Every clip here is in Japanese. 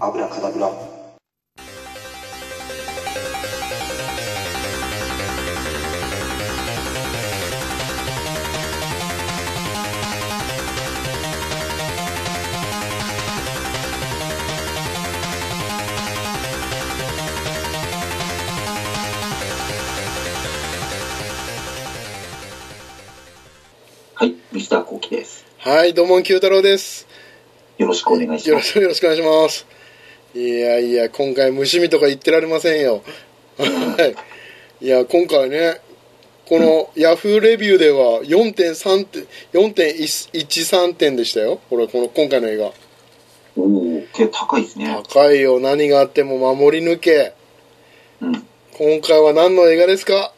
アブラカダブラはい、ミスターコウキです。はい、どうも、九太郎です。よろしくお願いします。よろしくお願いします。いやいや、今回、虫見とか言ってられませんよ。はい。いや、今回ね、このヤフーレビューでは4.3点、4.13点でしたよ。これ、この、今回の映画。おお、結構高いですね。高いよ。何があっても守り抜け。うん。今回は何の映画ですか？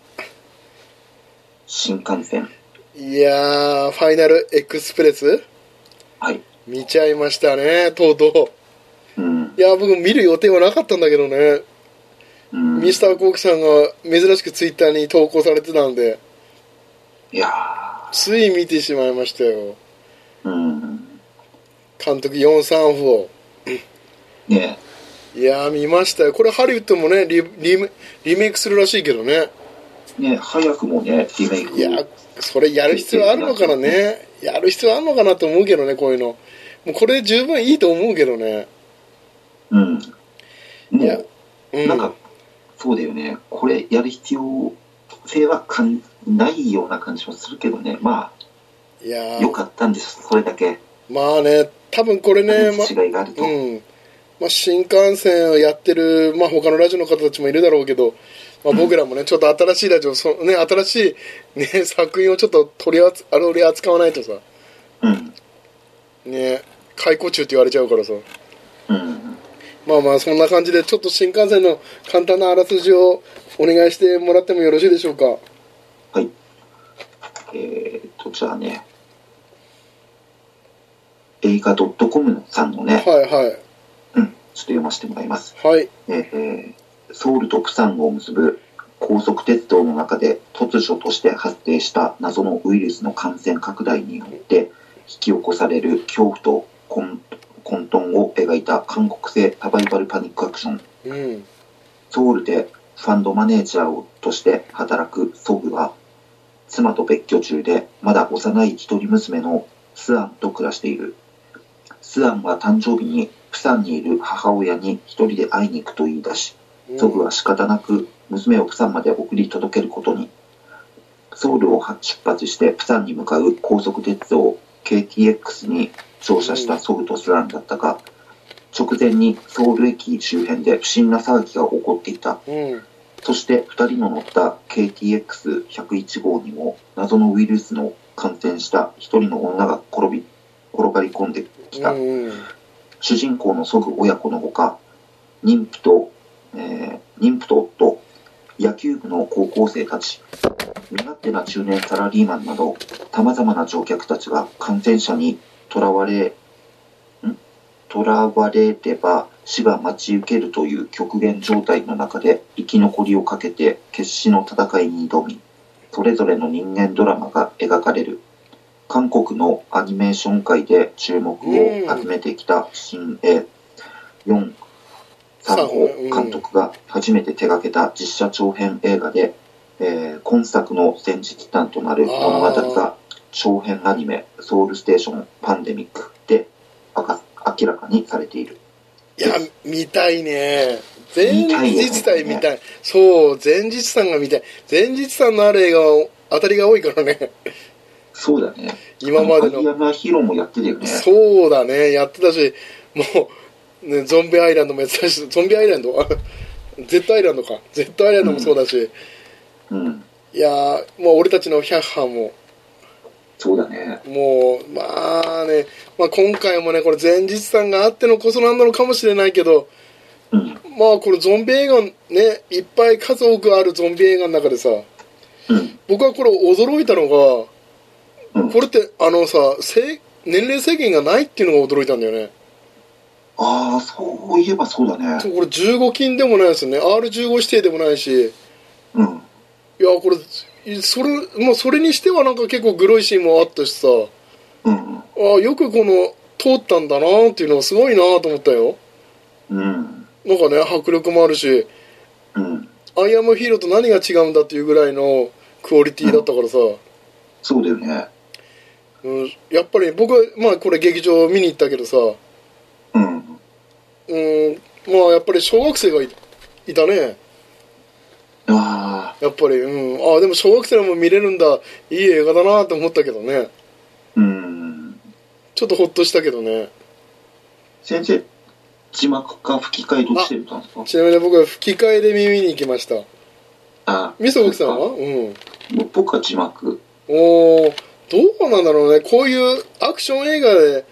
新幹線。いやー、ファイナルエクスプレス？はい。見ちゃいましたね、とうとう。うん。いや、僕見る予定はなかったんだけどね。うん。ミスターコークさんが珍しくツイッターに投稿されてたんで、いやつい見てしまいましたよ。ー。うん。監督ヨン・サンフを。ねいやー見ましたよ。これハリウッドもね、リリメリメイクするらしいけどね。ね早くもね、リメイク。いや、それやる必要あるのかなね。やる必要あるのかなと思うけどね、こういうの。もうこれで十分いいと思うけどね。うん。もう、うん。なんか、そうだよね。これやる必要性はかんないような感じもするけどね。まあ、いやー良かったんです。それだけ。まあね、多分これね、ま、違いがあると。うん。まあ、新幹線をやってる、まあ、他のラジオの方たちもいるだろうけど、まあ、僕らもね、ちょっと新しいラジオ、そね、新しい、ね、作品をちょっと取り扱取り扱わないとさ、うん。ね、解雇中って言われちゃうからさ。うん。まあまあ、そんな感じで、ちょっと新幹線の簡単なあらすじをお願いしてもらってもよろしいでしょうか？はい。えーっと、じゃあね、映画 .com さんのね、はいはい。うん、ちょっと読ませてもらいます。はい。えーソウルとプサンを結ぶ高速鉄道の中で突如として発生した謎のウイルスの感染拡大によって引き起こされる恐怖と混混沌を描いた韓国製サバイバルパニックアクション。うん。ソウルでファンドマネージャーとして働くソグは、妻と別居中でまだ幼い一人娘のスアンと暮らしている。スアンは誕生日にプサンにいる母親に一人で会いに行くと言い出し、ソグは仕方なく娘をプサンまで送り届けることに。ソウルを出発してプサンに向かう高速鉄道 KTX に乗車したソグとスアンだったが、直前にソウル駅周辺で不審な騒ぎが起こっていた。うん。そして2人の乗った KTX101 号にも謎のウイルスの感染した1人の女が転び転がり込んできた。うん。主人公の祖父親子のほか、妊婦と、えー妊婦と夫、野球部の高校生たち、身勝手な中年サラリーマンなど、様々な乗客たちが感染者にとらわれ、ん？とらわれれば死が待ち受けるという極限状態の中で生き残りをかけて決死の戦いに挑み、それぞれの人間ドラマが描かれる。韓国のアニメーション界で注目を集めてきた新鋭ヨン・サンホ監督が初めて手掛けた実写長編映画で、えー今作の前日譚となる物語が長編アニメ「ソウルステーションパンデミック」で明か明らかにされている。いや、見たいね。前日体見たい。そう、前日さんが見たい。前日さんのある映画は当たりが多いからね。そうだね。今までの鍵山ヒロもやってたよね。そうだね、やってたし、もう、ね、ゾンビアイランドもやってたし、ゾンビアイランド ?Z アイランドか。Z アイランドもそうだし、うん。いやー、もう俺たちのヒャッハーも、そうだね。もう、まあね、まあ今回もね、これ前日さんがあってのこそなんなのかもしれないけど、うん。まあこれゾンビ映画ね、いっぱい数多くあるゾンビ映画の中でさ、うん。僕はこれ驚いたのが、うんこれってあのさ、せ年齢制限がないっていうのが驚いたんだよね。ああ、そういえばそうだね。これ15金でもないですよね。R15 指定でもないし、うん。いや、これ、それ、まあ、それにしてはなんか結構グロいシーンもあったしさ、うん。あよくこの、通ったんだなっていうのはすごいなと思ったよ。うん。なんかね迫力もあるしうん。アイアムヒーローと何が違うんだっていうぐらいのクオリティだったからさ、そうだよね。うん、やっぱり僕はまあこれ劇場見に行ったけどさうん。うんまあやっぱり小学生がいいたねああ、やっぱりうん。ああでも小学生も見れるんだ。いい映画だなと思ったけどね。うん。ちょっとホッとしたけどね。先生、字幕か吹き替えどっちで見たんですか？ちなみに僕は吹き替えで見に行きました。あみそごきさんは？うん。か僕は字幕。おーどうなんだろうね。こういうアクション映画で、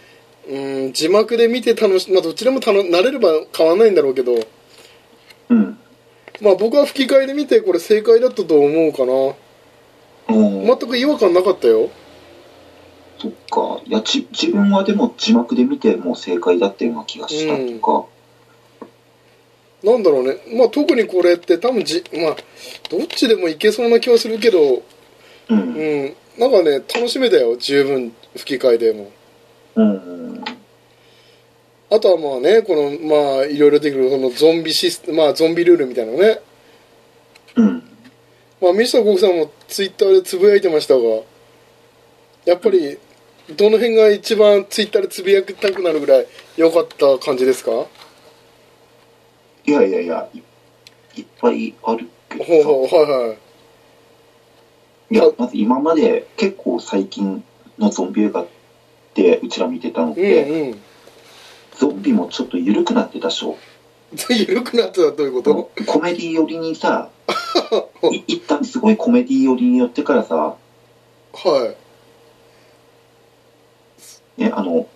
うん、字幕で見て楽しまあどっちでも楽慣れれば変わんないんだろうけど。うん。まあ僕は吹き替えで見てこれ正解だったと思うかな。おー全く違和感なかったよ。そっか。いや、じ、自分はでも字幕で見てもう正解だったような気がしたっていうか。なんだろうね。まあ特にこれって多分じまあどっちでもいけそうな気はするけど。うん。うん。なんかね楽しめたよ。十分。吹き替えでも。うん。あとはまあねこのまあいろいろできるこのゾンビシスまあゾンビルールみたいなのねうん。まあミスターコクさんもツイッターでつぶやいてましたがやっぱりどの辺が一番ツイッターでつぶやきたくなるぐらい良かった感じですか？いやいやいや、いいっぱいあるけどさ。ほうほうはいはいいや、まず今まで結構最近のゾンビ映画ってうちら見てたのっうて、んうんゾンビもちょっと緩くなってたでしょ。緩くなったらどういうこと？コメディ寄りにさ、い一旦すごいコメディ寄りに寄ってからさ、はい。ね、あの、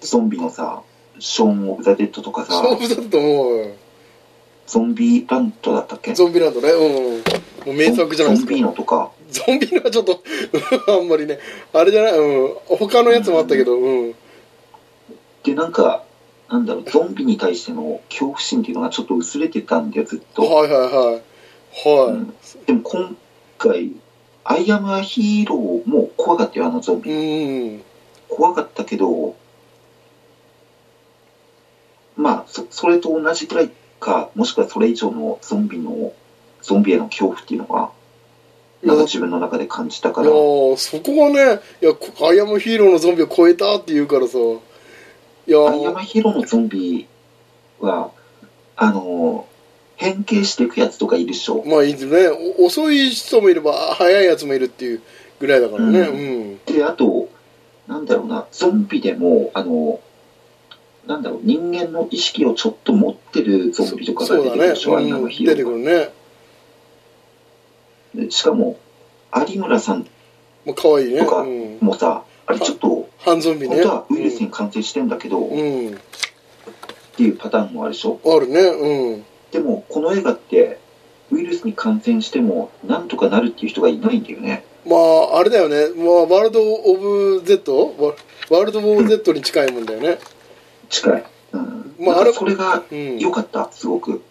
ゾンビのさ、ショーン・オブ・ザ・デッドとかさ、勝負だと思うゾンビランドだったっけ？ゾンビランドね。うん。もう名作じゃないですか。ゾンビのとか、ゾンビのはちょっと あんまりね。あれじゃない？うん。他のやつもあったけどうんで、なんか、なんだろう、ゾンビに対しての恐怖心っていうのがちょっと薄れてたんだよ、ずっと。はいはいはい。はい、うん。でも今回、アイアム・ア・ヒーローも怖かったよ、あのゾンビ。うん。怖かったけど、まあ、そそれと同じくらいか、もしくはそれ以上のゾンビの、ゾンビへの恐怖っていうのが、なんか自分の中で感じたから、やーそこがねいやこアイアムアヒーローのゾンビを超えたって言うからさ。いやアイアムアヒーローのゾンビは、あの、変形していくやつとかいるでしょ。まあいいですね。お遅い人もいれば早いやつもいるっていうぐらいだからね。ううん、で、あと、なんだろうな、ゾンビでも、あの、なんだろう、人間の意識をちょっと持ってるゾンビとかが出てくるでしょ、アイアうん。ム・ヒーロ出てくーるね。しかも、有村さんもう可愛いね。とかうん。もさ、あれちょっと、半ゾンビね本当はウイルスに感染してんだけど、っうん、うんていうパターンもあるでしょ？あるねうんでも、この映画って、ウイルスに感染しても、なんとかなるっていう人がいないんだよね。まああれだよね、まあ、ワールド・オブ・ゼット？ワワールド・オブ・ゼットに近いもんだよね近い。うん。まああれそれがうん良かった、すごく。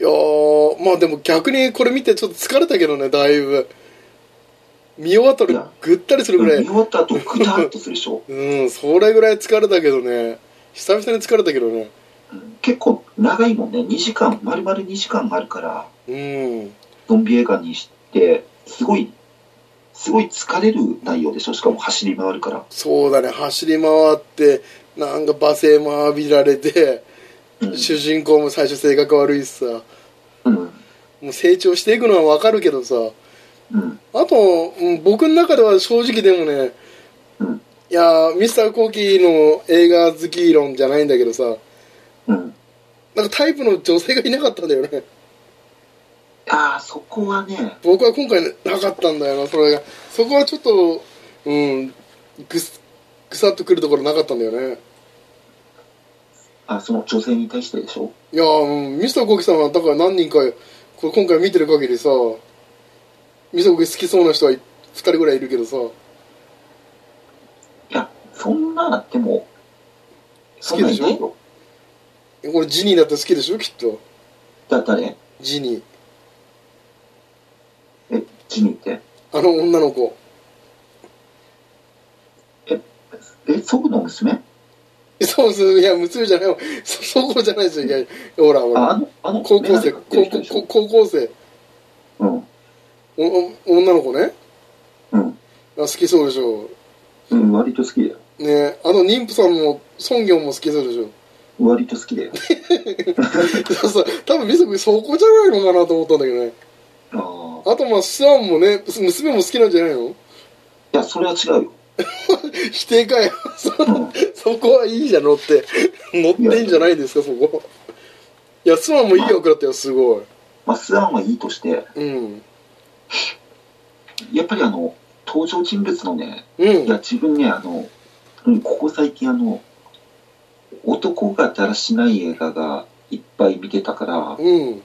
いやーまあでも逆にこれ見てちょっと疲れたけどねだいぶ見終わったらぐったりするぐらい見終わった後、グタッとするでしょ。うんそれぐらい疲れたけどね久々に疲れたけどねうん結構長いもんね。2時間、丸々2時間あるから、うんゾンビ映画にして、すごい、すごい疲れる内容でしょ。しかも走り回るから。そうだね走り回ってなんか罵声も浴びられて、うん主人公も最初性格悪いしさうん。もう成長していくのはわかるけどさうん。あと、うん僕の中では正直でもねうん。いやーミスターコーキーの映画好き論じゃないんだけどさうん。なんかタイプの女性がいなかったんだよねああ、そこはね、僕は今回なかったんだよなそれがそこはちょっとうんぐすぐさっとくるところなかったんだよねあ、その女性に対してでしょ？いやー、うん、ミスターコキさんはだから何人かこれ今回見てる限りさミスターコキ好きそうな人は2人ぐらいいるけどさ。いや、そんな、でも、そんなんいないよ。これジニーだって好きでしょ？きっと。だ、誰？ジニー。え、ジニーって？あの女の子。え、祖父の娘？そうそういや娘じゃないそそこじゃないですよいやほらほあ、あらの、あの、高校生。高校生。うん。女の子ね。うん。あ好きそうでしょ。うん、割と好きだよ。ねあの妊婦さんも孫業も好きそうでしょ。割と好きだよ。そうそう。多分美足そこじゃないのかなと思ったんだけどね。ああ。あとまあスワンもね娘も好きなんじゃないの？いや、それは違うよ。否定かよ。そうん。そこはいいじゃん乗って。乗ってんじゃないですかそこ。いやスワンもいい役だったよすごい。まあ、スワンはいいとして、うんやっぱりあの、登場人物のね、うん。いや、自分ね、あの、うんここ最近あの、男がだらしない映画がいっぱい見てたから、うん。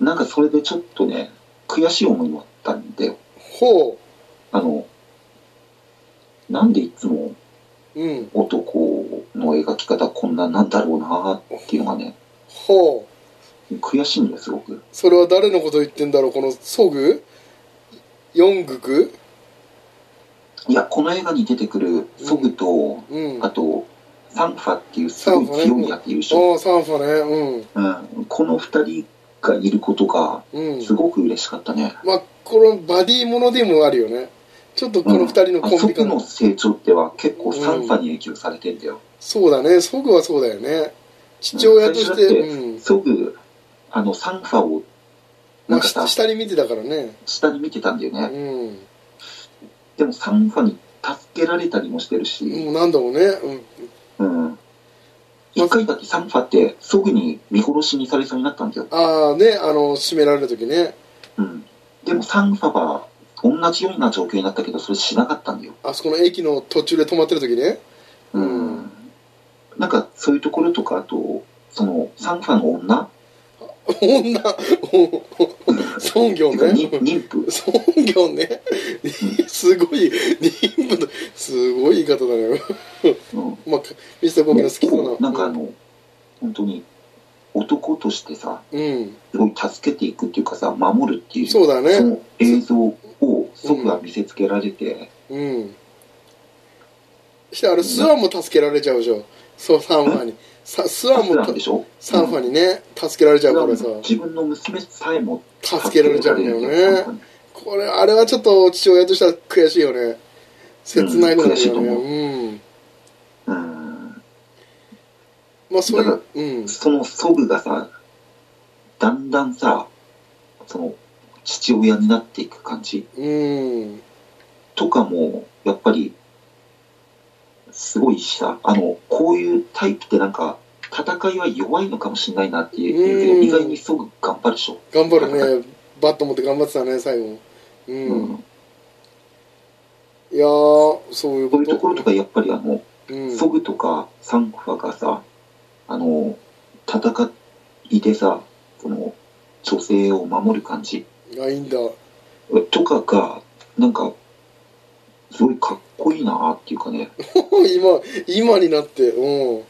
なんかそれでちょっとね、悔しい思いもあったんだよ。ほあの、なんでいつもううん。男の描き方こんななんだろうなっていうのがね、ほう悔しいんだよ、すごく。それは誰のこと言ってんだろうこのソグ？ヨングクいや、この映画に出てくるソグと、うん。あと、サンファっていうすごい強いやついるでしょ。ああサンファね。うん。この二人がいることが、うん。うんすごく嬉しかったね。まあこのバディものでもあるよね。ちょっとこの二人のコンビあそこ感、の成長っては結構サンファに影響されてんだよ。そうだね。ソグはそうだよね。父親として、うん。すごく、あの、サンファを、まあ、なんかさ下、下に見てたからね下に見てたんだようね。んでもサンファに助けられたりもしてるし、もうなんだろうね、うん、うん。一回だってサンファって、すぐに見殺しにされそうになったんだよ。ああねあの締められる時ねうん。でもサンファは、同じような状況になったけど、それしなかったんだよ。あそこの駅の途中で止まってる時ねうん。なんか、そういうところとか、あと、その、サンファの女女孫業ね妊婦孫業ねすごい妊婦のすごい言い方だねうん。まあミスターコーキの好きそうななんかあの、本当に、男としてさ、うんすごい助けていくっていうかさ、守るっていう、そうだねその映像を、ソグが見せつけられて、うんしてあれスワンも助けられちゃうでしょそうサンファに。さスワンもなんでしょ？サンファにね助けられちゃうからさ。自分の娘さえも助けられちゃう。んだよね。これあれはちょっと父親としては悔しいよね。切ないのだうん悔しいよねう。うん。うん。まあそういううん。そのソグがさ、だんだんさ、その、父親になっていく感じうん。とかも、やっぱり、すごいしさ、あの、こういうタイプってなんか、戦いは弱いのかもしれないなっていうけど、うん意外にソグ頑張るでしょ。頑張るね。バット持って頑張ってたね最後。ううん。ん。いやーそういうここういうとことろとかやっぱりあの、うん。ソグとかサンファがさ、あの、戦いでさ、その、女性を守る感じ。あいいんだ。とかが、なんか、すごいかっこいいなっていうかね。今今になってうん。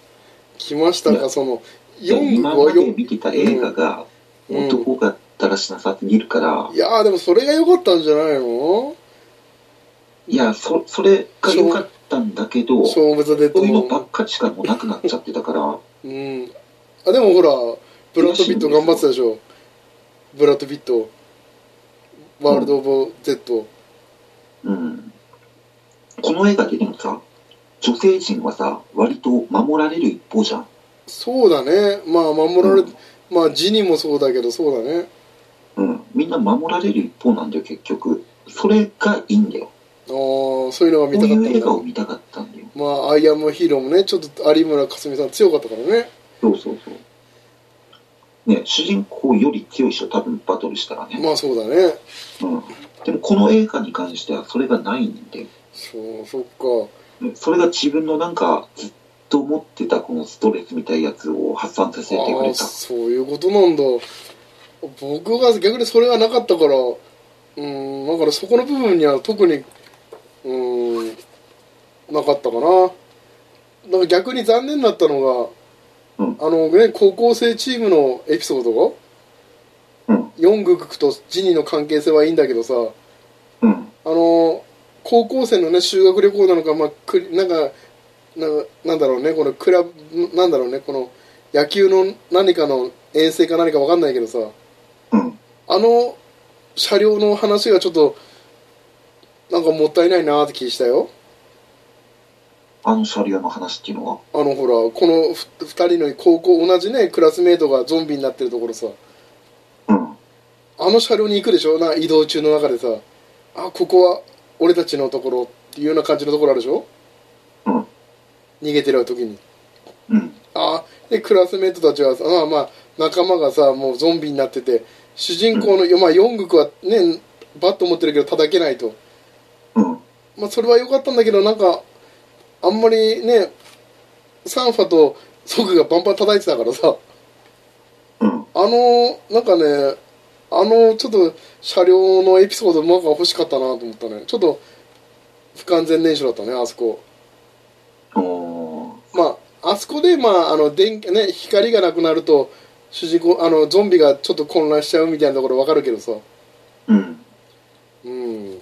来ましたか？そのいや4今まで見てた映画が、うん。男がだらしなさすぎるから、いやーでもそれが良かったんじゃないの？いや、そ、それが良かったんだけど、そういうのばっかりしかもうなくなっちゃってたから、うん。あでもほらブラッド・ピット頑張ってたでしょ？ブラッド・ピット。ワールド・オブ・ゼット。うん。この映画ででもさ、女性陣はさ、割と守られる一方じゃん。そうだねまあ守られ、うんまあジニもそうだけどそうだねうん。みんな守られる一方なんだよ、結局。それがいいんだよ。ああそういうのが見たかったんだ画を見たかったんだよ。まあアイアムアヒーローもねちょっと有村架純さん強かったからねそうそうそう。ね、主人公より強い人多分バトルしたらね。まあそうだねうん。でもこの映画に関してはそれがないんで、そうそっかねそれが自分のなんかずっと持ってたこのストレスみたいなやつを発散させてくれた。そういうことなんだ僕が逆にそれがなかったからうんだからそこの部分には特にうんなかったかなだから逆に残念だったのが、うんあのね高校生チームのエピソードうん。ヨングクとジニーの関係性はいいんだけどさうん。あの高校生のね修学旅行なのか、まあ、くりなんかななんだろうねこのクラブなんだろうねこの野球の何かの遠征か何か分かんないけどさうん。あの車両の話がちょっとなんかもったいないなって気したよ。あの車両の話っていうのは？あのほらこのふ二人の高校同じねクラスメートがゾンビになってるところさ。うん。あの車両に行くでしょ？な移動中の中でさ。あここは俺たちのところっていうような感じのところあるでしょ？うん。逃げてる時にうん。あでクラスメートたちはさまあまあ仲間がさもうゾンビになってて主人公の、まあ、四国はねバット持ってるけど叩けないとうん。まあそれは良かったんだけどなんかあんまりねサンファとソグがバンバン叩いてたからさうん。あのなんかねあのちょっと車両のエピソードなんか欲しかったなと思ったね。ちょっと不完全燃焼だったねあそこ。まああそこでまああの電気ね光がなくなると主人公あのゾンビがちょっと混乱しちゃうみたいなところわかるけどさ。うん。うん。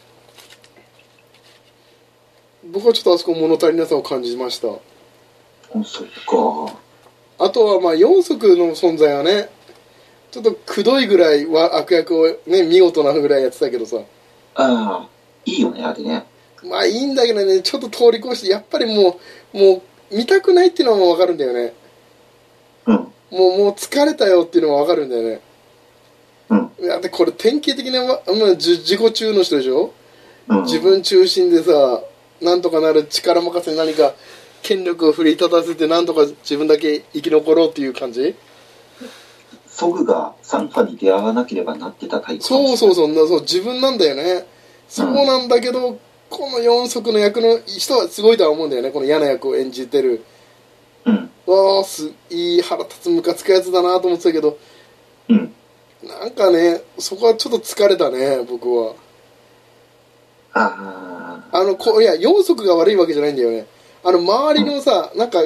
僕はちょっとあそこ物足りなさを感じました。おそっか。あとはまあ4足の存在はねちょっとくどいぐらいは悪役をね見事なぐらいやってたけどさああ、いいよね、あれね。まあいいんだけどねちょっと通り越してやっぱりもうもう見たくないっていうのもわかるんだよねうん。もうもう疲れたよっていうのもわかるんだよねうん。だってこれ典型的な、まあ、じ自己中の人でしょ？うん。自分中心でさなんとかなる力任せに何か権力を振り立たせてなんとか自分だけ生き残ろうっていう感じ？ソグがサンファに出会わなければなってたタイプそうそうそうなそう自分なんだよね。そうなんだけど、この4足の役の人はすごいとは思うんだよね。この嫌な役を演じてる。うん。わあすいい腹立つムカつくやつだなと思ってたけど。うん。なんかねそこはちょっと疲れたね僕は。ああ。あのこいや4足が悪いわけじゃないんだよね。あの周りのさ、なんか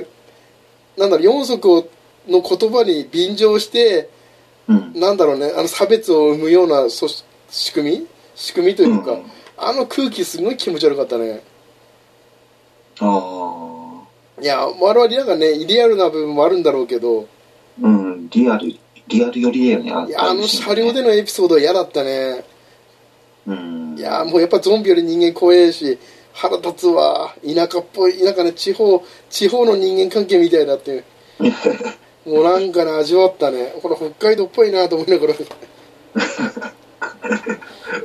なんだろう4足をの言葉に便乗してうん。なんだろうねあの差別を生むようなそ仕組み？仕組みというか、うんあの空気すごい気持ち悪かったねああ。いや我々なんかねリアルな部分もあるんだろうけどうん。リアル、リアル寄りだよね。あいやあの車両でのエピソードは嫌だったねうん。いやもうやっぱゾンビより人間怖えし腹立つわ田舎っぽいなんかね地方地方の人間関係みたいだって もうなんかね味わったねこれ北海道っぽいなと思いながら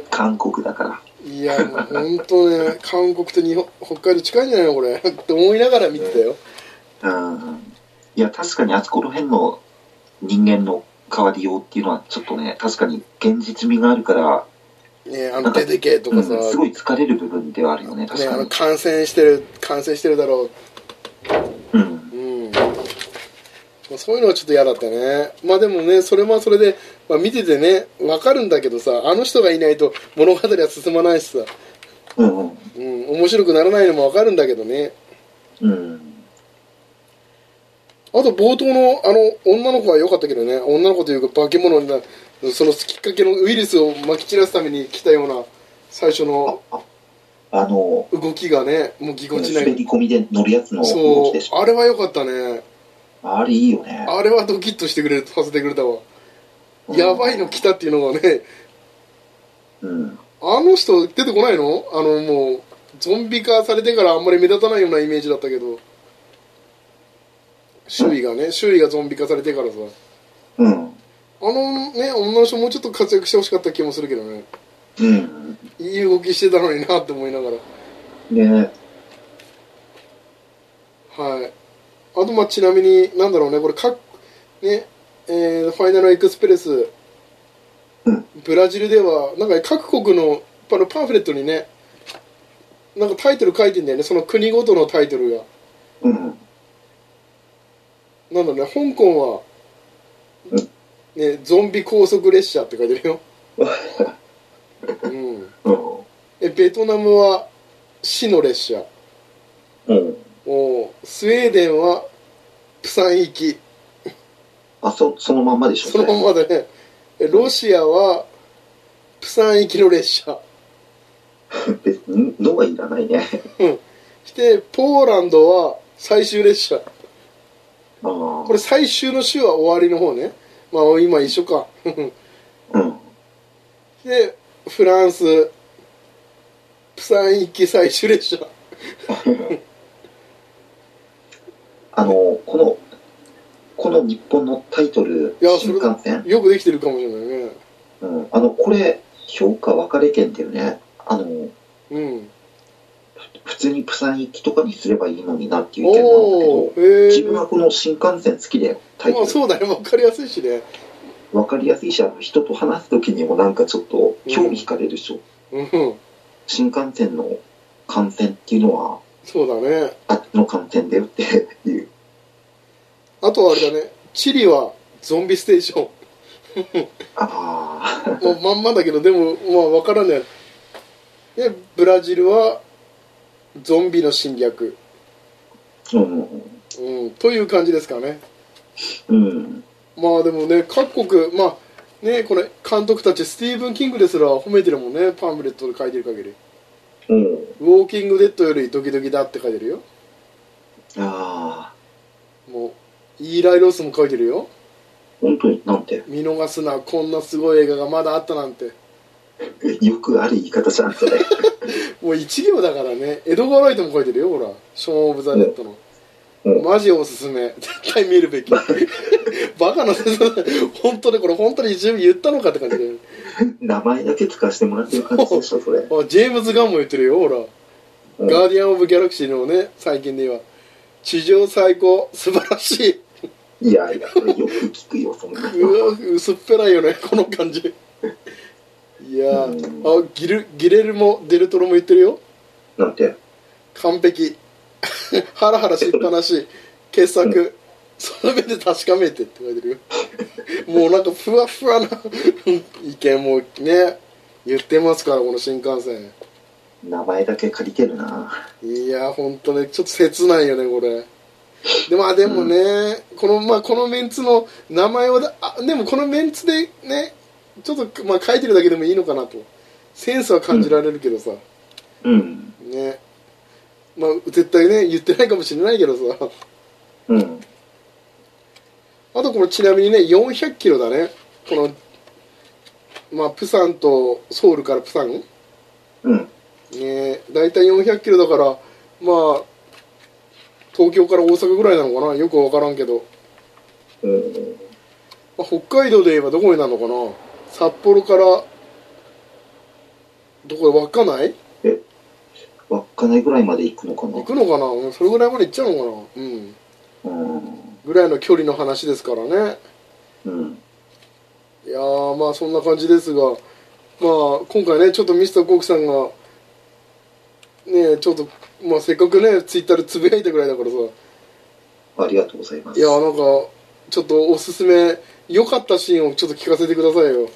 韓国だから。いやもう本当ね韓国と日本北海道近いんじゃないのこれって思いながら見てたようん。いや、確かにあそこの辺の人間の変わりようっていうのはちょっとね、確かに現実味があるから、ねあの出てけとかさ、うんすごい疲れる部分ではあるよね、確ね、あかに。の感染してる感染してるだろうん。ううんまあそういうのはちょっと嫌だったねまあでもねそれもそれで、まあ、見ててね分かるんだけどさあの人がいないと物語は進まないしさ、うんうん。うん、面白くならないのも分かるんだけどねうん。あと冒頭のあの女の子は良かったけどね女の子というか化け物になそのきっかけのウイルスをまき散らすために来たような最初のあ、あの、動きがねもうぎこちない滑り込みで乗るやつの動そきでしょ。うあれは良かったねあれいいよね。あれはドキッとしてくれるさせてくれたわ。やばいの来たっていうのがね。うん。あの人出てこないの？あのもうゾンビ化されてからあんまり目立たないようなイメージだったけど。周囲がね周囲がゾンビ化されてからさ。うん。あのね女の人もうちょっと活躍してほしかった気もするけどね。うん。いい動きしてたのになって思いながら。ね。はいあとまあちなみになんだろうねこれ各ねえーファイナルエクスプレスうんブラジルではなんか各国のあのパンフレットにねなんかタイトル書いてんだよねその国ごとのタイトルがうん。なんだろうね香港は、うんね、ゾンビ高速列車って書いてるよ、うん、うん。えベトナムは死の列車うん。おスウェーデンはプサン行き。あ、そ、そのまんまでしょ？そのままでね。えロシアはプサン行きの列車。別に、のはいらないね。してポーランドは最終列車。ああ。これ最終の週は終わりの方ね。まあ今一緒か。うん。でフランス。プサン行き最終列車 あの、この、この日本のタイトル、いや新幹線、よくできてるかもしれないね。うん、あの、これ、評価分かれていうね、あの、うん。普通にプサン行きとかにすればいいのになっていう意見なんだけど自分はこの新幹線好きだよ、タイトル。まあそうだね分かりやすいしね。分かりやすいし、あの人と話す時にもなんかちょっと興味惹かれるでしょ。うん。新幹線の感染っていうのは、そうだね。の感染だよっていう。あとはあれだね。チリはゾンビステーション。ああ、もうまんまだけどでもまあ分からない。でブラジルはゾンビの侵略、うん、うん、という感じですかね。うん、まあでもね各国まあねこれ監督たちスティーブン・キングですら褒めてるもんね。パンフレットで書いてる限り。うん、ウォーキングデッドよりドキドキだって書いてるよ。ああ、もうイーライ・ロスも書いてるよ。本当に？なんて、見逃すなこんなすごい映画がまだあったなんて。よくある言い方じゃん、それ。もう一行だからね。エドガー・ライトも書いてるよほら。ショーン・オブ・ザ・ネットの。うん。マジおすすめ。絶対見るべき。バカな 本当にこれ本当に自分言ったのかって感じで 名前だけ使わせてもらってる感じでしょ、それ。あジェームズ・ガンも言ってるよほら。うん。ガーディアン・オブ・ギャラクシーのね最近では地上最高素晴らしい。いやいや、これよく聞くよ、そんなうわ薄っぺらいよねこの感じ。いやあギルギレルモ・デルトロも言ってるよ。なんて？完璧。ハラハラしっぱなし。傑作その目で確かめてって書いてるよ。もうなんかふわふわな意見もね言ってますからこの新幹線。名前だけ借りてるな。いや本当ねちょっと切ないよねこれ。でまあでもね、このまあこのメンツの名前をだあでもこのメンツでねちょっとまあ書いてるだけでもいいのかなと。センスは感じられるけどさ、うん、ね。まあ絶対ね言ってないかもしれないけどさ。うん、あとこれちなみにね400キロだね。このまあプサンとソウルからプサン？うん、ね大体400キロだからまあ東京から大阪ぐらいなのかな？よく分からんけど、うん。まあ、北海道で言えばどこになるのかな？札幌からどこで？稚内稚内ぐらいまで行くのかな？行くのかな？うんそれぐらいまで行っちゃうのかな？うん。うん、ぐらいの距離の話ですからね。うん、いやーまあそんな感じですが。まあ今回ねちょっとミスターコークさんがねちょっとまあせっかくねツイッターでつぶやいたぐらいだからさ。ありがとうございます。いやなんかちょっとおすすめ良かったシーンをちょっと聞かせてくださいよ。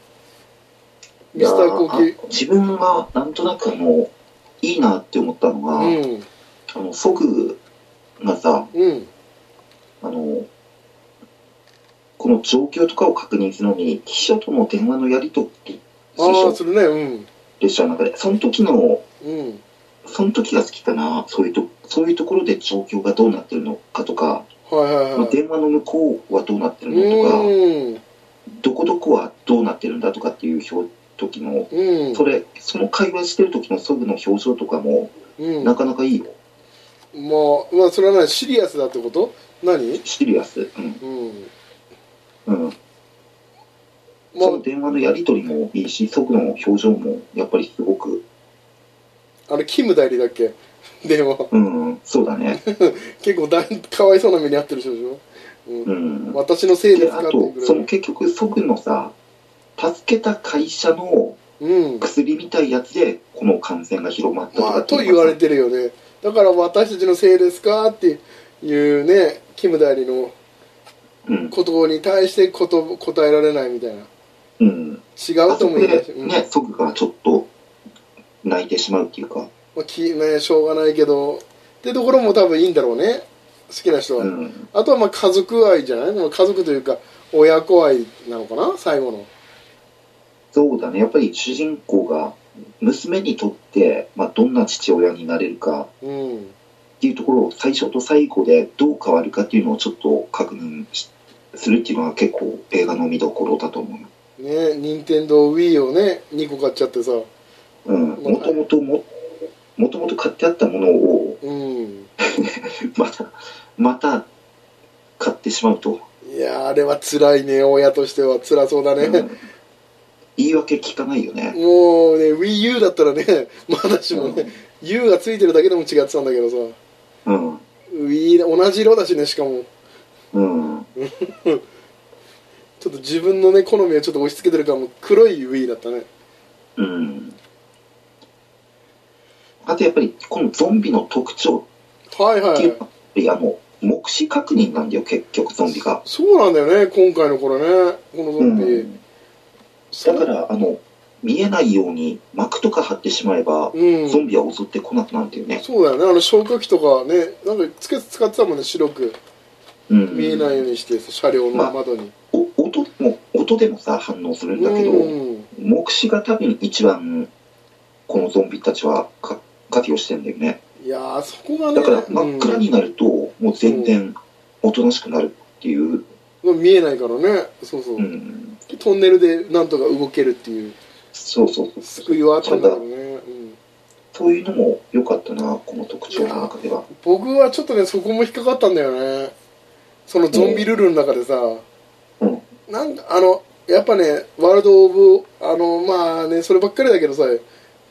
ミスターコーキあ自分がなんとなくあの、いいなって思ったのが、うん。あの、ソグがさ、うんあの、この状況とかを確認するのに、記者との電話のやり取りああするね。うん。列車の中で、その時の、うん。その時が好きかな、そういうと、そういうところで状況がどうなってるのかとか、はいはいはい。電話の向こうはどうなってるうのとか、ん。どこどこはどうなってるんだとかっていう表時の、うん。それ、その会話してる時のソグの表情とかも、うん。なかなかいいよ。まあまあそれは何？シリアスだってこと？何？シリアス。うん。うん。うん。まその電話のやり取りもいいし、ソグの表情もやっぱりすごく、ああれキム代理だっけ？電話。うん、そうだね。結構だいかわいそうな目に遭ってる人でしょ、うん。うん。私のせいでですあとかっていうぐ、らそのい結局、ソグのさ、助けた会社のうん。薬みたいやつで、この感染が広まったとまあと言われてるよね。だから私たちのせいですか？っていうねキム代理のうん。ことに対してこと答えられないみたいな。うん。違うとも言えないし、うね、ソグがちょっと泣いてしまうっていうか、まあ、きねしょうがないけど。ってところも多分いいんだろうね。好きな人は、うん。あとはまあ家族愛じゃない？まあ家族というか親子愛なのかな？最後の。そうだね。やっぱり主人公が娘にとって、まあ、どんな父親になれるか、うんっていうところを最初と最後でどう変わるかっていうのをちょっと確認しするっていうのが結構映画の見どころだと思う。ね任天堂 Wii をね2個買っちゃってさ。うん、もともとも、もともと買ってあったものを、うん。また、また買ってしまうと、いやーあれは辛いね親としては辛そうだね、うん。言い訳聞かないよね。もうね WiiU だったらね まだしもね、U がついてるだけでも違ってたんだけどさうん。Wii 同じ色だしねしかもうん。ちょっと自分のね好みをちょっと押し付けてるからもう黒い Wii だったねうん。あとやっぱり、このゾンビの特徴はいはいいやっぱりあの、目視確認なんだよ、結局、ゾンビが。そうなんだよね今回のこれねこのゾンビ、うんだから、あの、見えないように膜とか張ってしまえば、うん。ゾンビは襲ってこなくなるっていうね。そうだよね。あの消火器とかねなんかつけ使ってたもんね白く。うん。見えないようにしてさ車両の窓に、お音も、音でもさ、反応するんだけど、うん。目視が多分一番、このゾンビたちはか活用してんだよね。いやーそこがねだから真っ暗になると、もう全然おとなしくなるっていう、うん見えないからね。そうそう、うん、トンネルでなんとか動けるっていうそうそうそう。救いはあったんだけどね、うん、そういうのも良かったな、この特徴の中では。僕はちょっとねそこも引っかかったんだよねそのゾンビルールの中でさ、うん。なんかあのやっぱねワールド・オブあのまあねそればっかりだけどさ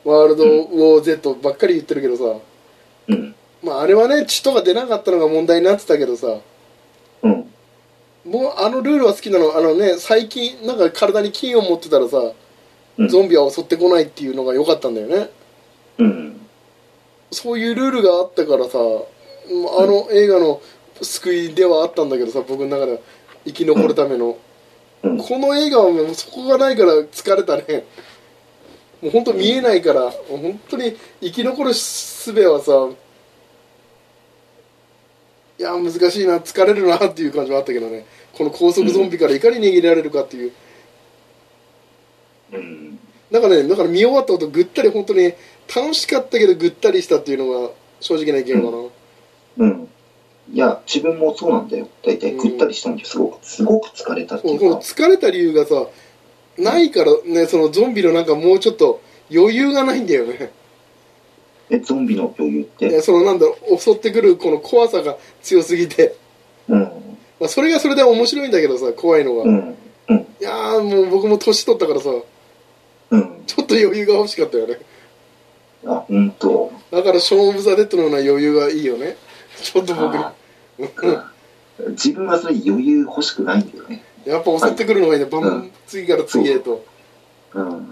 ワールド・ウォー・ゼットばっかり言ってるけどさ、うん。まああれはね血とか出なかったのが問題になってたけどさうん。もうあのルールは好きなのあのね最近なんか体に菌を持ってたらさうんゾンビは襲ってこないっていうのが良かったんだよね。うん。そういうルールがあったからさあの映画の救いではあったんだけどさ僕の中では生き残るための、うん。この映画はもうそこがないから疲れたね。もう本当見えないからもう本当に生き残る術はさいや難しいな疲れるなっていう感じはあったけどね。この高速ゾンビからいかに逃げられるかっていう。うん。なんかねだから見終わった後ぐったり本当に楽しかったけどぐったりしたっていうのが正直な意見かな、うん。いや、自分もそうなんだよ。大体ぐったりしたんですごく、すごく疲れたってそいううか。この疲れた理由がさないからねそのゾンビのなんかもうちょっと余裕がないんだよねえ、ゾンビの余裕って？いやそのなんだろう襲ってくるこの怖さが強すぎて、うん。まあ、それがそれで面白いんだけどさ怖いのが、いうん。うん。やーもう僕も年取ったからさうん。ちょっと余裕が欲しかったよねあ、ほんと。だからショーン・オブ・ザ・デッドのような余裕がいいよね ちょっと僕自分はそれ余裕欲しくないんだよね。やっぱ襲ってくるのがいいねバン、うん次から次へとうん。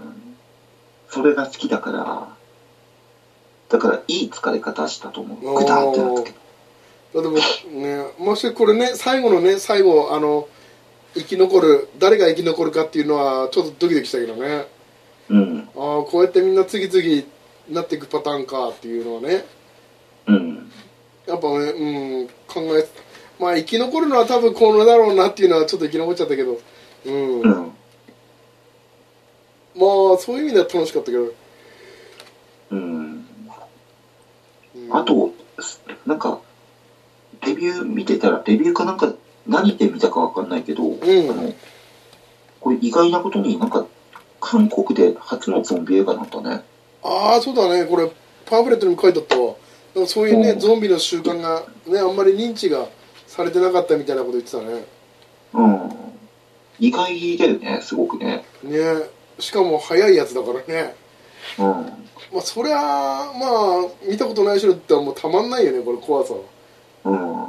それが好きだから、だからいい疲れ方したと思う。ぐだーってなったけど。だってもうねもしこれね最後のね最後あの生き残る誰が生き残るかっていうのはちょっとドキドキしたけどねうん。ああこうやってみんな次々なっていくパターンかっていうのはねうん。やっぱねうん考えまあ生き残るのは多分このだろうなっていうのはちょっと生き残っちゃったけどうん、まうん。あそういう意味では楽しかったけど、うん。うんあと、なんか、レビュー見てたら、レビューかなんか、何で見たかわかんないけど、んあの、これ意外なことになんか、韓国で初のゾンビ映画なんだね。ああそうだねこれパンフレットにも書いてあったわそういうね、うんゾンビの習慣がねあんまり認知がされてなかったみたいなこと言ってたねうん。意外だよね、すごくね。ねしかも早いやつだからねうん。まあそりゃまあ見たことない人だったらもうたまんないよねこれ怖さはうん。っ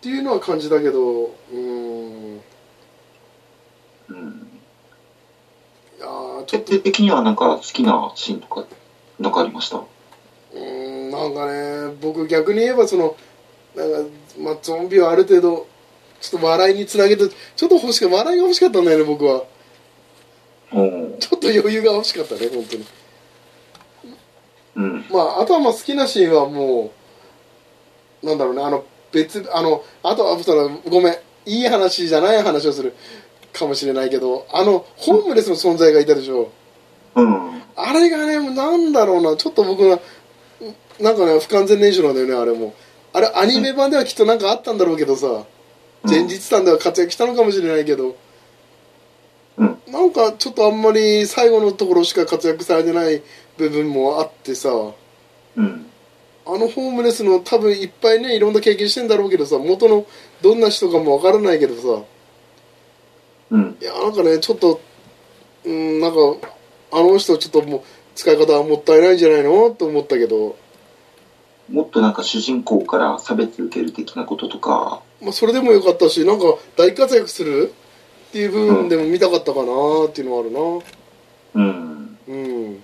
ていうのは感じたけどうーんいうん。やーちょっと的にはなんか好きなシーンとか、なんかありました？うーんなんかね僕逆に言えばそのなんか、まあ、ゾンビはある程度ちょっと笑いにつなげてちょっと欲しか笑いが欲しかったんだよね僕はうん。ちょっと余裕が欲しかったね本当にうん。まああとはまあ好きなシーンはもうなんだろうねあの別あのあとはそのごめんいい話じゃない話をするかもしれないけどあのホームレスの存在がいたでしょ。うん。あれがねもうなんだろうな。ちょっと僕がなんかね不完全燃焼なんだよねあれも。あれアニメ版ではきっとなんかあったんだろうけどさ、うん。前日談では活躍したのかもしれないけど、うん。なんかちょっとあんまり最後のところしか活躍されてない部分もあってさ。うん。あのホームレスの多分いっぱいねいろんな経験してんだろうけどさ元のどんな人かもわからないけどさうん。いやなんかねちょっとうんなんかあの人ちょっともう使い方はもったいないんじゃないのと思ったけど、もっとなんか主人公から差別受ける的なこととか、まあ、それでもよかったしなんか大活躍するっていう部分でも見たかったかなっていうのはあるなうん。うん、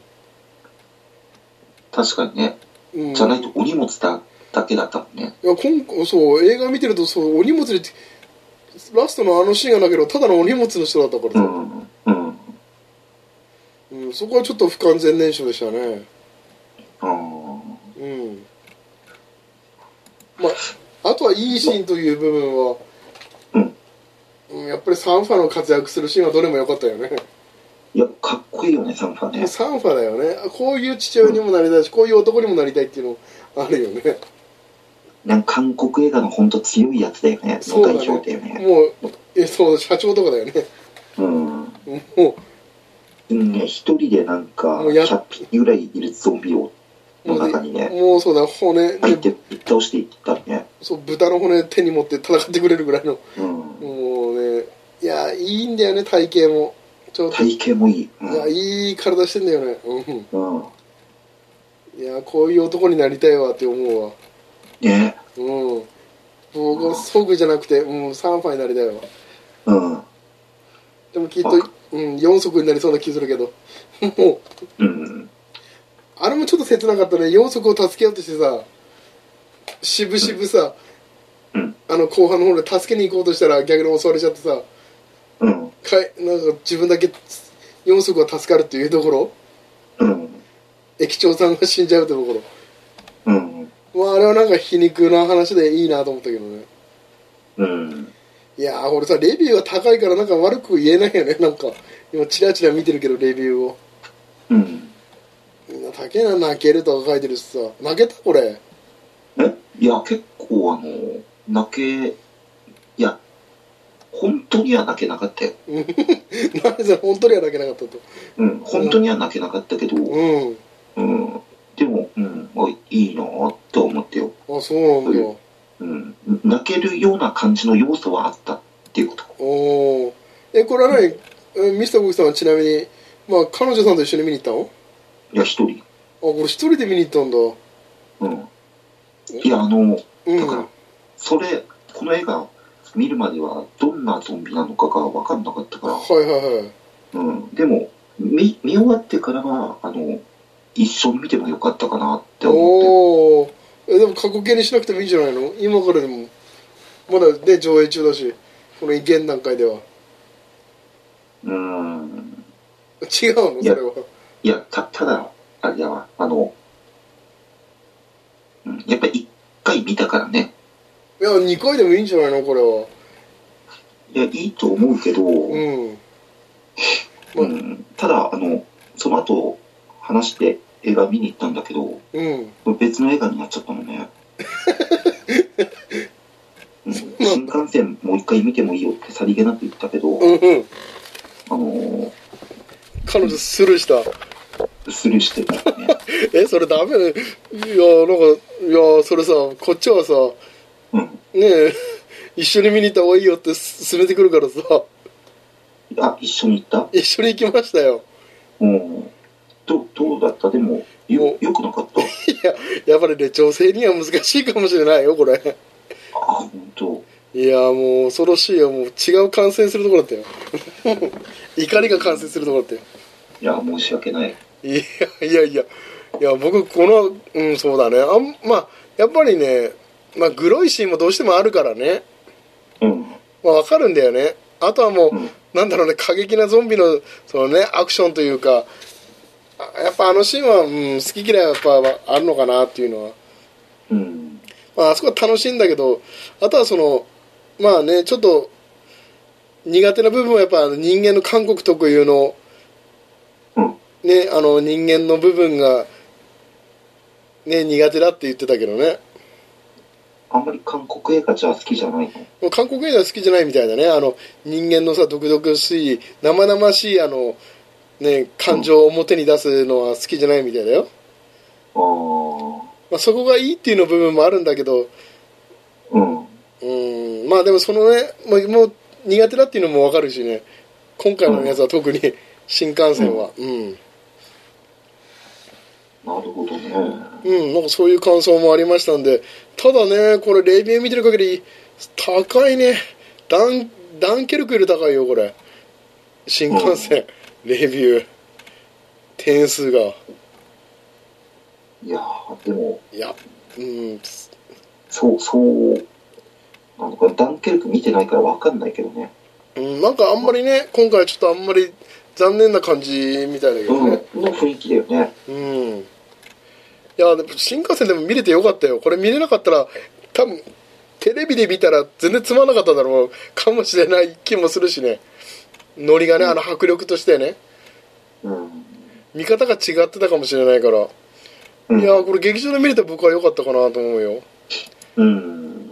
確かにね。うん、じゃないとお荷物だだけだったもんね。いや今回そう映画見てるとそうお荷物でラストのあのシーンがなければただのお荷物の人だったからさ、うん。うん。うんそこはちょっと不完全燃焼でしたね。あうん。まああとはいいシーンという部分は、うん。うんやっぱりサンファの活躍するシーンはどれも良かったよね。いや、かっこいいよね、サンファね。サンファだよね。こういう父親にもなりたいしこういう男にもなりたいっていうのあるよねなんか韓国映画の本当強いやつだよね。の代表だよね。もうえそう社長とかだよねうん。もうんね、一人でなんか、もうや100匹ぐらいいるゾンビを、の中にうね、もうそうだ骨入ってで、ぶっ倒していったりね。そう豚の骨手に持って戦ってくれるぐらいのうん。もうねいやいいんだよね体型も体型もいい。いやいい体してんだよねうんうん。うん。いやこういう男になりたいわって思うわね。うん僕はソグじゃなくて、うん、サンファになりたいわうん。でもきっと、うん、4足になりそうな気するけどもううん。あれもちょっと切なかったね4足を助けようとしてさ渋々さ、うん。あの後半の方で助けに行こうとしたら逆に襲われちゃってさうん。かいなんか自分だけ4足は助かるっていうところうん。駅長さんが死んじゃうってところうん。まああれはなんか皮肉な話でいいなと思ったけどねうん。いやー俺さレビューが高いからなんか悪く言えないよねなんか今チラチラ見てるけどレビューをうん。みんな高えな泣けるとか書いてるしさ泣けたこれえ？いや、結構あの、泣け、いや、本当には泣けなかったよ。なんでそれ本当には泣けなかったとうん。本当には泣けなかったけど、うんうん。でも、うん、あいいなぁと思ってよ。あそうなんだうん。泣けるような感じの要素はあったっていうこと。おおえこれは何？えミスターボキさんはちなみにまあ彼女さんと一緒に見に行ったの？いや、一人。あこれ一人で見に行ったんだうん。いや、あの、うんだから、それ、この映画見るまではどんなゾンビなのかが分かんなかったから、はいはいはいうん。でも、見、見終わってからは、あの、一緒に見てもよかったかなって思って。おおえでも過去形にしなくてもいいんじゃないの？今からでもまだね上映中だしこの現段階では。うん。違うの？それは。いや、た、ただ、あれだわ、あの、うん、やっぱり一回見たからね。いや2回でもいいんじゃないの？これは。いや、いいと思うけど、うん。うん、ただ、あの、その後、話して映画見に行ったんだけど、うん別の映画になっちゃったのね。うん、新幹線もう一回見てもいいよってさりげなく言ったけど、うんうんあのー彼女スルーした？スルーしてたよね。えそれダメ？ねいやなんかいやそれさこっちはさうん。ねえ一緒に見に行った方がいいよって勧めてくるからさあ、一緒に行った？一緒に行きましたようん。どどうだった？でも、もよ、よくなかった？いややっぱりね女性には難しいかもしれないよこれ。あ、本当。いやもう恐ろしいよ。もう違う感染するところだったよ。怒りが感染するところだったよ。いや、申し訳ない。いやいやいや。いや僕このうんそうだね。あんまあやっぱりねまあグロいシーンもどうしてもあるからね。うん。まあわかるんだよね。あとはもう、うん。なんだろうね過激なゾンビのそのねアクションというかあやっぱあのシーンは、うん、好き嫌いはやっぱあるのかなっていうのはうん。まあ、あそこは楽しいんだけどあとはそのまあねちょっと苦手な部分はやっぱ人間の韓国特有のうん。ねあの人間の部分がね、苦手だって言ってたけどね。あんまり韓国映画じゃ好きじゃないの？韓国映画好きじゃないみたいだね。あの、人間のさ、独々しい、生々しい、あの、ね、感情を表に出すのは好きじゃないみたいだよ。まあ、そこがいいっていうの部分もあるんだけど、うん。うん、まあでもそのね、もうもう苦手だっていうのもわかるしね、今回のやつは特に新幹線は、うん。なるほどね。うん、なんかそういう感想もありましたんで、ただね、これレビュー見てる限り、高いね。ダン、ダンケルクより高いよ、これ。新幹線、レビュー。点数が。いやー、でも、いや、うん、そう、そう、なんかダンケルク見てないからわかんないけどね。うん、なんかあんまりね、今回はちょっとあんまり残念な感じみたいだけどうん、ね。の雰囲気だよね。うん。いや、でも新幹線でも見れてよかったよ。これ見れなかったら、多分、テレビで見たら全然つまんなかっただろうかもしれない気もするしね。ノリがね、あの迫力としてね。うん。見方が違ってたかもしれないから。うんいや、これ劇場で見れた僕は良かったかなと思うよ。うん。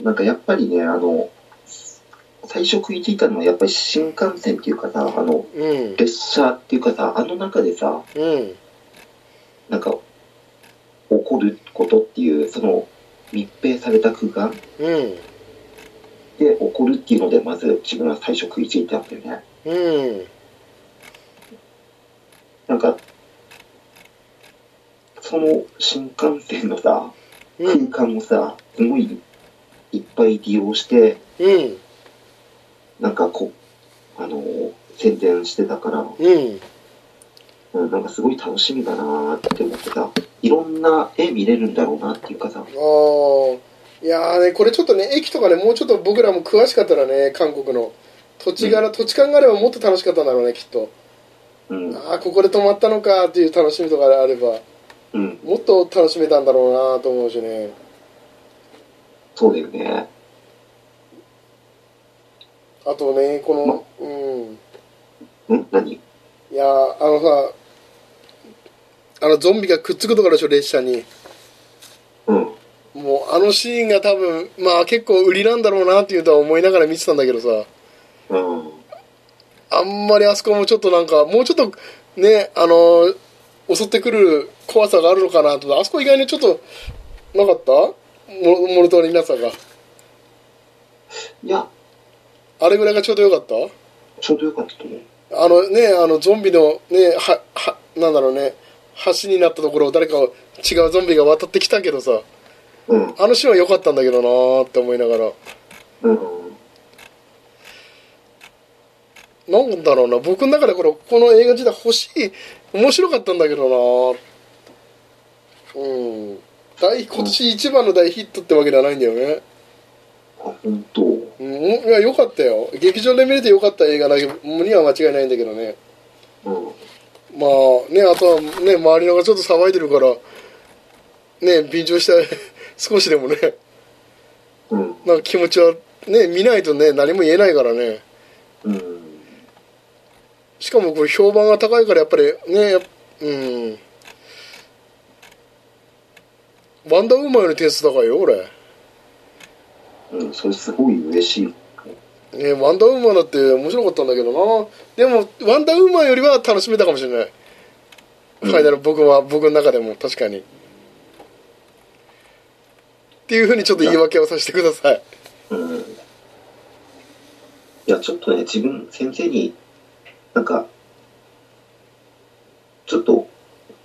なんかやっぱりね、あの、最初食いついたのはやっぱり新幹線っていうかさ、あの、うん。列車っていうかさ、あの中でさ、うん。なんか、起こることっていう、その、密閉された空間うん。で起こるっていうので、まず自分は最初食いついたんだよね。うん。なんか、その新幹線のさ、空うん。間をさ、すごいいっぱい利用して、うん。なんかこう、あの宣伝してたから、うん。うん、なんかすごい楽しみだなーって思ってさ、いろんな絵見れるんだろうなっていうかさ、ああ。いやーね、これちょっとね、駅とかね、もうちょっと僕らも詳しかったらね、韓国の。土地柄、土地勘があればもっと楽しかったんだろうね、きっと。うん、ああ、ここで泊まったのかっていう楽しみとかあれば、うん、もっと楽しめたんだろうなと思うしね。そうだよね。あとね、この、うん。ん何？いやーあのさ、あのゾンビがくっつくところでしょ、列車に。うん、もうあのシーンが多分、まあ結構売りなんだろうなっていうとは思いながら見てたんだけどさ、うん、あんまりあそこもちょっとなんか、もうちょっとね、あの襲ってくる怖さがあるのかなと、あそこ意外にちょっと、なかった？モモルトリナさが。いや、あれぐらいがちょうどよかった？ちょうどよかったと思う。あのね、あのゾンビのね、は、は、なんだろうね、橋になったところを誰か違うゾンビが渡ってきたけどさ、うん、あのシーンは良かったんだけどなーって思いながら。うん、なんだろうな、僕の中でこれ、この映画自体欲しい、面白かったんだけどなうん。大、今年一番の大ヒットってわけではないんだよね。あ、本当。うん、いや、良かったよ。劇場で見れて良かった映画だけには間違いないんだけどね。うん、まあ、ね、あとはね、周りのがちょっと騒いでるから、ね、便乗して、少しでもね、うん、なんか気持ちは、ね、見ないとね、何も言えないからね。うん、しかもこれ評判が高いからやっぱりねうん。ワンダーウーマンより点数高いよ俺。うん、それすごい嬉しい。ねワンダーウーマンだって面白かったんだけどな。でもワンダーウーマンよりは楽しめたかもしれない、ファイナル僕は僕の中でも確かにっていうふうにちょっと言い訳をさせてくださいうん。いや、ちょっとね、自分、先生に、なんか、ちょっと、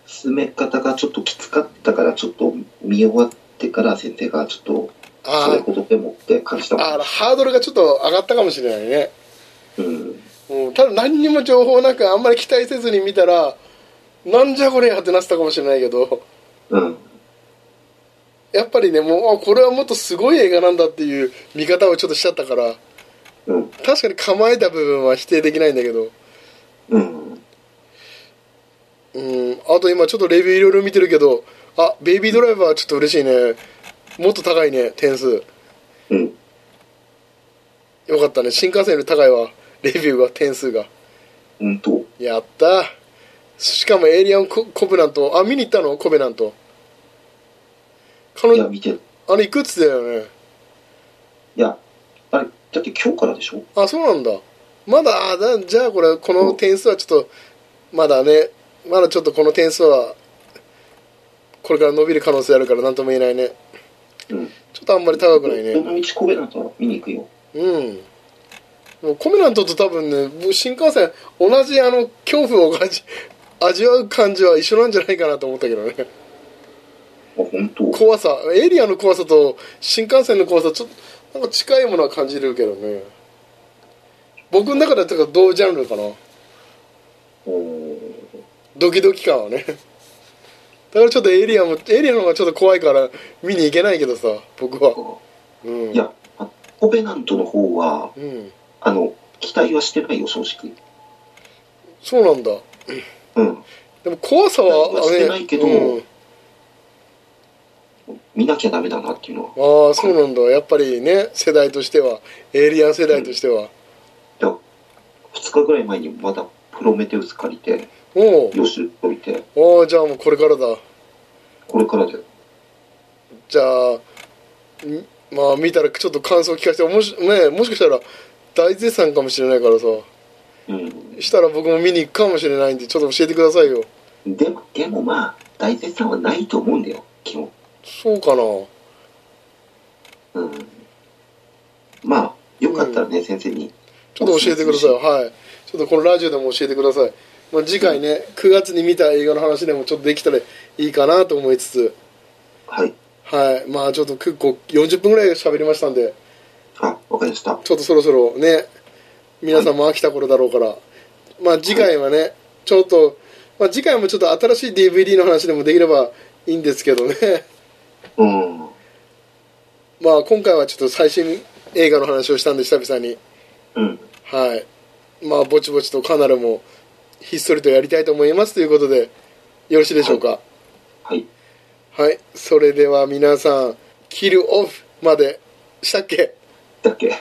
進め方がちょっときつかったから、ちょっと見終わってから先生がちょっと、それあほどでもって感じたああハードルがちょっと上がったかもしれないねうん。うん、ただ何にも情報なくあんまり期待せずに見たらなんじゃこれやってなってたかもしれないけどうん。やっぱりねもうあこれはもっとすごい映画なんだっていう見方をちょっとしちゃったからうん。確かに構えた部分は否定できないんだけど。うん。うん。あと今ちょっとレビューいろいろ見てるけどあベイビードライバーちょっと嬉しいね。もっと高いね点数。うん。よかったね。新幹線より高いわ。レビューが点数が。うんと、やった。しかもエイリアンココベナント。あ見に行ったの？コベナント彼いや、女見てる。あれいくつだよね。いや、あれ、だって今日からでしょ？あそうなんだ。まだあだじゃあこれこの点数はちょっとまだねまだちょっとこの点数はこれから伸びる可能性あるから何とも言えないね。うん。ちょっとあんまり高くないね。どの道コベナント見に行くよ。うん。もうコメナントと多分ねもう新幹線同じあの恐怖を味味わう感じは一緒なんじゃないかなと思ったけどね。あ、本当？怖さエイリアンの怖さと新幹線の怖さちょっとなんか近いものは感じるけどね。僕の中では同ジャンルかな。ドキドキ感はね。だからちょっとエイリアンもエイリアンの方がちょっと怖いから見に行けないけどさ僕は。うん。いや、あコベナントの方は、うん。あの、期待はしてないよ、正直。そうなんだ。うん。でも怖さははしてないけどうん見なきゃダメだなっていうのは。ああそうなんだ。やっぱりね世代としては。エイリアン世代としては、いや、2日ぐらい前にまだプロメテウス借りて、おう。よし、といて、おうじゃあもうこれからだ。これからで。じゃあんまあ見たらちょっと感想聞かせてもし,、ね、もしかしたら大絶賛かもしれないからさ。うん。したら僕も見に行くかもしれないんでちょっと教えてくださいよ。でも、でもまあ、大絶賛はないと思うんだよ、基本。そうかな。うん。まあ、よかったらね、先生に。ちょっと教えてください。はい。ちょっとこのラジオでも教えてください、まあ、次回ね9月に見た映画の話でもちょっとできたらいいかなと思いつつ。はい。はい。まあちょっと結構40分ぐらい喋りましたんで。あ、わかりました。ちょっとそろそろね皆さんも飽きた頃だろうから。まあ次回はねちょっと、まあ、次回もちょっと新しい DVD の話でもできればいいんですけどねうん。まあ今回はちょっと最新映画の話をしたんで久々に。うん。はい。まあぼちぼちとカナルもひっそりとやりたいと思いますということでよろしいでしょうか？はい。はい、それでは皆さんキルオフまで。したっけ？だっけ？